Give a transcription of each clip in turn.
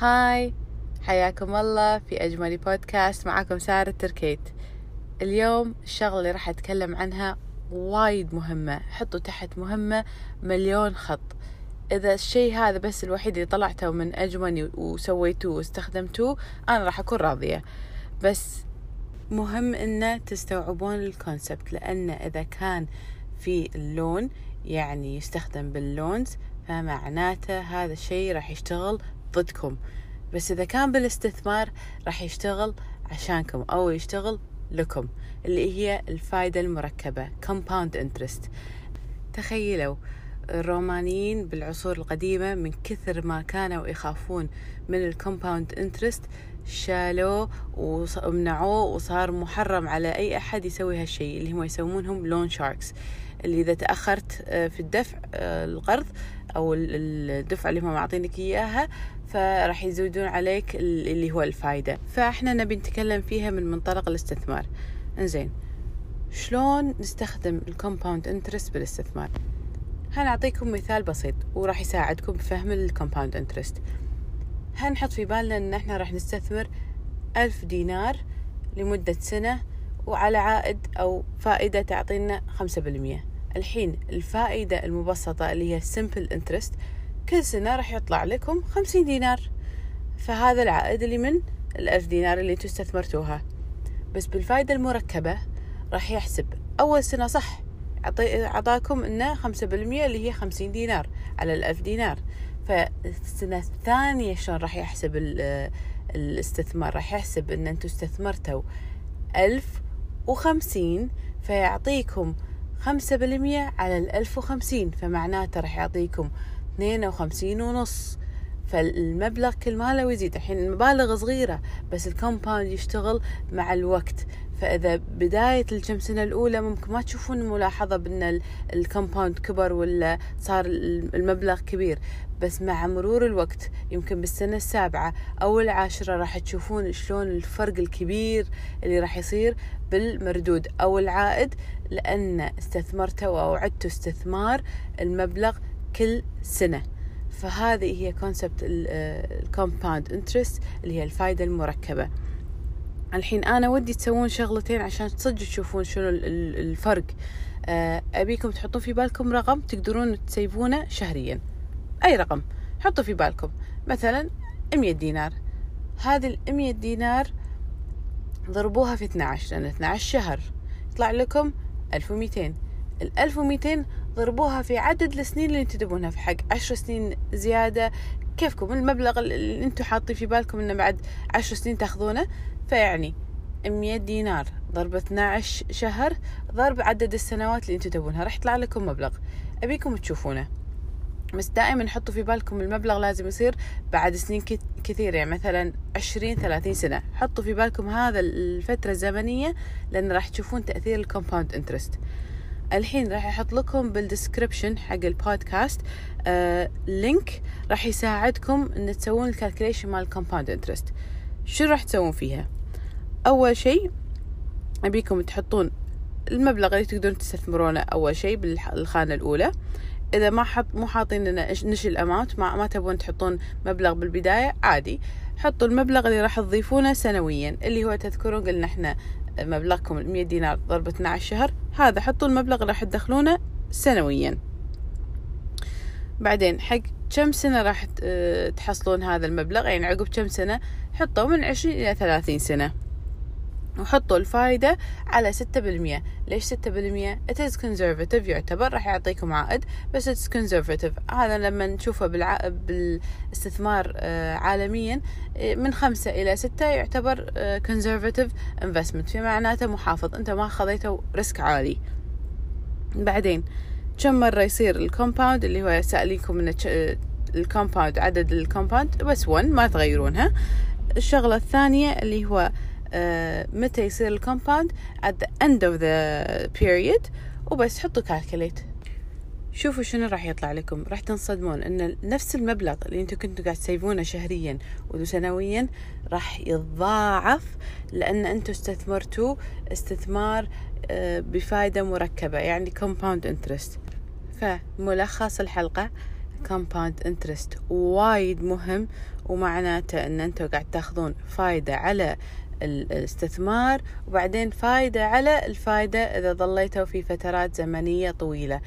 هاي حياكم الله في أجمل بودكاست معكم سارة تركيت اليوم الشغلة اللي راح أتكلم عنها وايد مهمة حطوا تحت مهمة مليون خط. إذا الشيء هذا بس الوحيد اللي طلعته من أجمني وسويتوه واستخدمتوه أنا راح أكون راضية. بس مهم إن تستوعبون الكونسبت لأن إذا كان في اللون يعني يستخدم باللونز فمعناته هذا الشيء راح يشتغل ضدكم. بس إذا كان بالاستثمار راح يشتغل عشانكم أو يشتغل لكم اللي هي الفائدة المركبة compound interest. تخيلوا الرومانيين بالعصور القديمة من كثر ما كانوا يخافون من ال compound interest شالوه ومنعوه وصار محرم على أي أحد يسوي هالشيء اللي هم يسمونهم loan sharks. اللي إذا تأخرت في الدفع القرض أو الدفعة اللي هم معطينك إياها فراح يزودون عليك اللي هو الفايدة. فإحنا نبي نتكلم فيها من منطلق الاستثمار. إنزين شلون نستخدم ال compound interest بالاستثمار؟ هنعطيكم مثال بسيط وراح يساعدكم بفهم ال compound interest. هنحط في بالنا إن إحنا راح نستثمر ألف دينار لمدة سنة وعلى عائد أو فائدة تعطينا خمسة بالمية. الحين الفائدة المبسطة اللي هي simple interest كل سنة راح يطلع لكم خمسين دينار. فهذا العائد اللي من الألف دينار اللي أنتوا استثمرتوها. بس بالفائدة المركبة راح يحسب. أول سنة صح أعطاكم إنه خمسة بالمية اللي هي خمسين دينار على الألف دينار. فالسنة الثانية شلون راح يحسب الاستثمار؟ راح يحسب إن أنتوا استثمرتوا ألف وخمسين فيعطيكم خمسة بالمية على الألف وخمسين فمعناته راح يعطيكم اثنين وخمسين ونص. فالمبلغ كل ما له يزيد. الحين المبالغ صغيرة بس ال compound يشتغل مع الوقت. فإذا بداية الكم سنة الأولى ممكن ما تشوفون ملاحظة بأن ال compound كبر ولا صار المبلغ كبير. بس مع مرور الوقت يمكن بالسنة السابعة أو العاشرة راح تشوفون شلون الفرق الكبير اللي راح يصير بالمردود أو العائد لأن استثمرتوا أو عدتوا استثمار المبلغ كل سنة. فهذه هي concept ال compound interest اللي هي الفائدة المركبة. الحين أنا ودي تسوون شغلتين عشان صدق تشوفون شنو الفرق. أبيكم تحطون في بالكم رقم تقدرون تسيفونه شهريا. أي رقم؟ حطوا في بالكم. مثلا 100 دينار. هذه ال 100 دينار ضربوها في 12 لأن 12 شهر. يطلع لكم 1200 ال 1200 ضربوها في عدد السنين اللي أنتم تبونها في حق 10 سنين زيادة كيفكم؟ المبلغ اللي أنتم حاطين في بالكم انه بعد 10 سنين تاخذونه فيعني 100 دينار ضرب 12 شهر ضرب عدد السنوات اللي أنتم تبونها. راح يطلع لكم مبلغ. أبيكم تشوفونه. بس دائما حطوا في بالكم المبلغ لازم يصير بعد سنين كثيرة يعني مثلا عشرين ثلاثين سنة. حطوا في بالكم هذا الفترة الزمنية لأن راح تشوفون تأثير ال compound interest الحين راح أحط لكم بال description حق البودكاست آه link راح يساعدكم إن تسوون ال calculation مال ال compound interest شو راح تسوون فيها؟ أول شيء أبيكم تحطون المبلغ اللي تقدرون تستثمرونه أول شيء بالخانة الأولى. إذا ما حط مو حاطين لنا نش الاماونت ما, ما تبون تحطون مبلغ بالبداية عادي. حطوا المبلغ اللي راح تضيفونه سنويا اللي هو تذكرون قلنا إحنا مبلغكم 100 دينار ضرب 12 شهر هذا حطوا المبلغ اللي راح تدخلونه سنويا. بعدين حق كم سنة راح تحصلون هذا المبلغ؟ يعني عقب كم سنة؟ حطوا من 20 إلى 30 سنة. وحطوا الفايدة على ستة بالمية. ليش ستة بالمية؟ It is conservative يعتبر راح يعطيكم عائد بس it's conservative. هذا لما نشوفه بالع... بالاستثمار عالميا من خمسة إلى ستة يعتبر conservative investment. في معناته محافظ. أنت ما خذيته ريسك عالي. بعدين كم مرة يصير ال compound؟ اللي هو سأليكم من ال compound عدد ال compound بس 1 ما تغيرونها. الشغلة الثانية اللي هو متى يصير ال compound؟ at the end of the period. وبس حطوا calculate شوفوا شنو راح يطلع لكم. راح تنصدمون إن نفس المبلغ اللي أنتم كنتوا قاعد تسيفونه شهريا وسنويا راح يتضاعف لأن أنتم استثمرتوا استثمار uh, بفائدة مركبة يعني compound interest. فملخص الحلقة compound interest. وايد مهم ومعناته إن أنتم قاعد تاخذون فايدة على الاستثمار وبعدين فايدة على الفايدة إذا ظليتوا في فترات زمنية طويلة.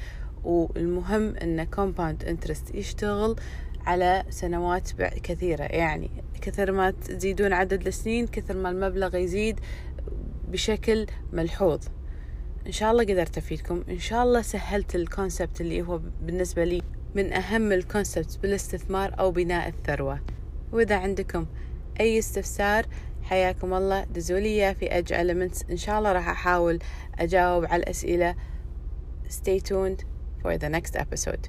والمهم أن compound interest يشتغل على سنوات كثيرة. يعني كثر ما تزيدون عدد السنين كثر ما المبلغ يزيد بشكل ملحوظ. إن شاء الله قدرت أفيدكم. إن شاء الله سهلت الكونسبت اللي هو بالنسبة لي من أهم الكونسبت بالاستثمار أو بناء الثروة. وإذا عندكم أي استفسار حياكم الله. دزولي في أج Elements. إن شاء الله راح أحاول أجاوب على الأسئلة. Stay tuned for the next episode.